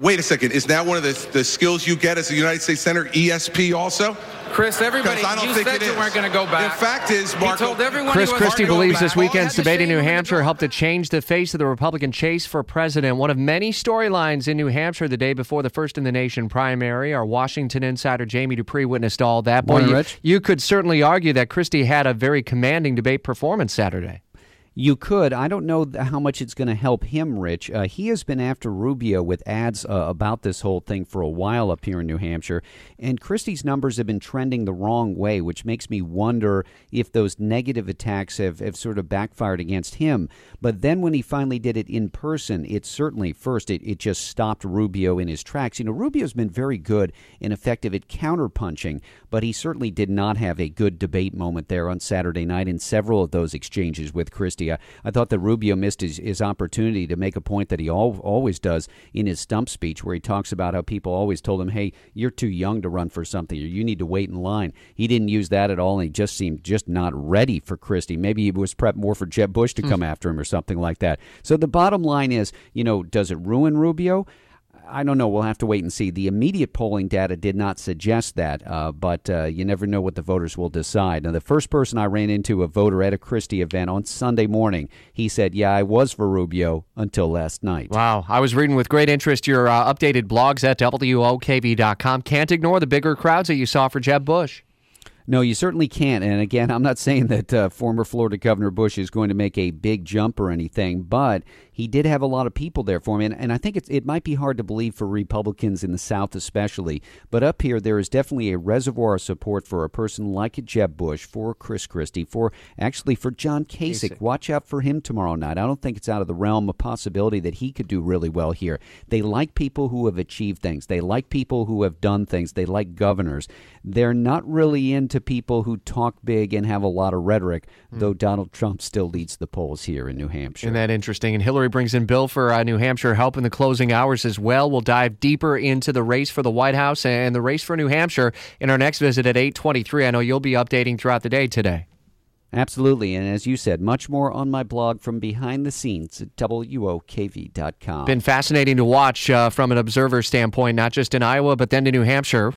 Wait a second. Is that one of the, the skills you get as a United States Senator, ESP also? Chris, everybody, I don't you think said it you weren't going to go back. The fact is, Marco, he told everyone Chris he Christie going believes back. this weekend's debate in New Hampshire helped to change the face of the Republican chase for president. One of many storylines in New Hampshire the day before the first in the nation primary. Our Washington insider Jamie Dupree witnessed all that. Boy, Morning, you, Rich. you could certainly argue that Christie had a very commanding debate performance Saturday. You could. I don't know how much it's going to help him, Rich. Uh, he has been after Rubio with ads uh, about this whole thing for a while up here in New Hampshire. And Christie's numbers have been trending the wrong way, which makes me wonder if those negative attacks have, have sort of backfired against him. But then when he finally did it in person, it certainly, first, it, it just stopped Rubio in his tracks. You know, Rubio's been very good and effective at counterpunching, but he certainly did not have a good debate moment there on Saturday night in several of those exchanges with Christie. I, I thought that Rubio missed his, his opportunity to make a point that he al- always does in his stump speech, where he talks about how people always told him, hey, you're too young to run for something, or you need to wait in line. He didn't use that at all, and he just seemed just not ready for Christie. Maybe he was prepped more for Jeb Bush to hmm. come after him or something like that. So the bottom line is, you know, does it ruin Rubio? I don't know. We'll have to wait and see. The immediate polling data did not suggest that, uh, but uh, you never know what the voters will decide. Now, the first person I ran into a voter at a Christie event on Sunday morning, he said, "Yeah, I was for Rubio until last night." Wow. I was reading with great interest your uh, updated blogs at WOKV.com. Can't ignore the bigger crowds that you saw for Jeb Bush. No, you certainly can't. And again, I'm not saying that uh, former Florida Governor Bush is going to make a big jump or anything, but he did have a lot of people there for him. And, and I think it's, it might be hard to believe for Republicans in the South, especially. But up here, there is definitely a reservoir of support for a person like Jeb Bush, for Chris Christie, for actually for John Kasich. Kasich. Watch out for him tomorrow night. I don't think it's out of the realm of possibility that he could do really well here. They like people who have achieved things, they like people who have done things, they like governors. They're not really into people who talk big and have a lot of rhetoric, though Donald Trump still leads the polls here in New Hampshire. Isn't that interesting? And Hillary brings in Bill for uh, New Hampshire help in the closing hours as well. We'll dive deeper into the race for the White House and the race for New Hampshire in our next visit at 823. I know you'll be updating throughout the day today. Absolutely. And as you said, much more on my blog from behind the scenes at WOKV.com. Been fascinating to watch uh, from an observer standpoint, not just in Iowa, but then to New Hampshire.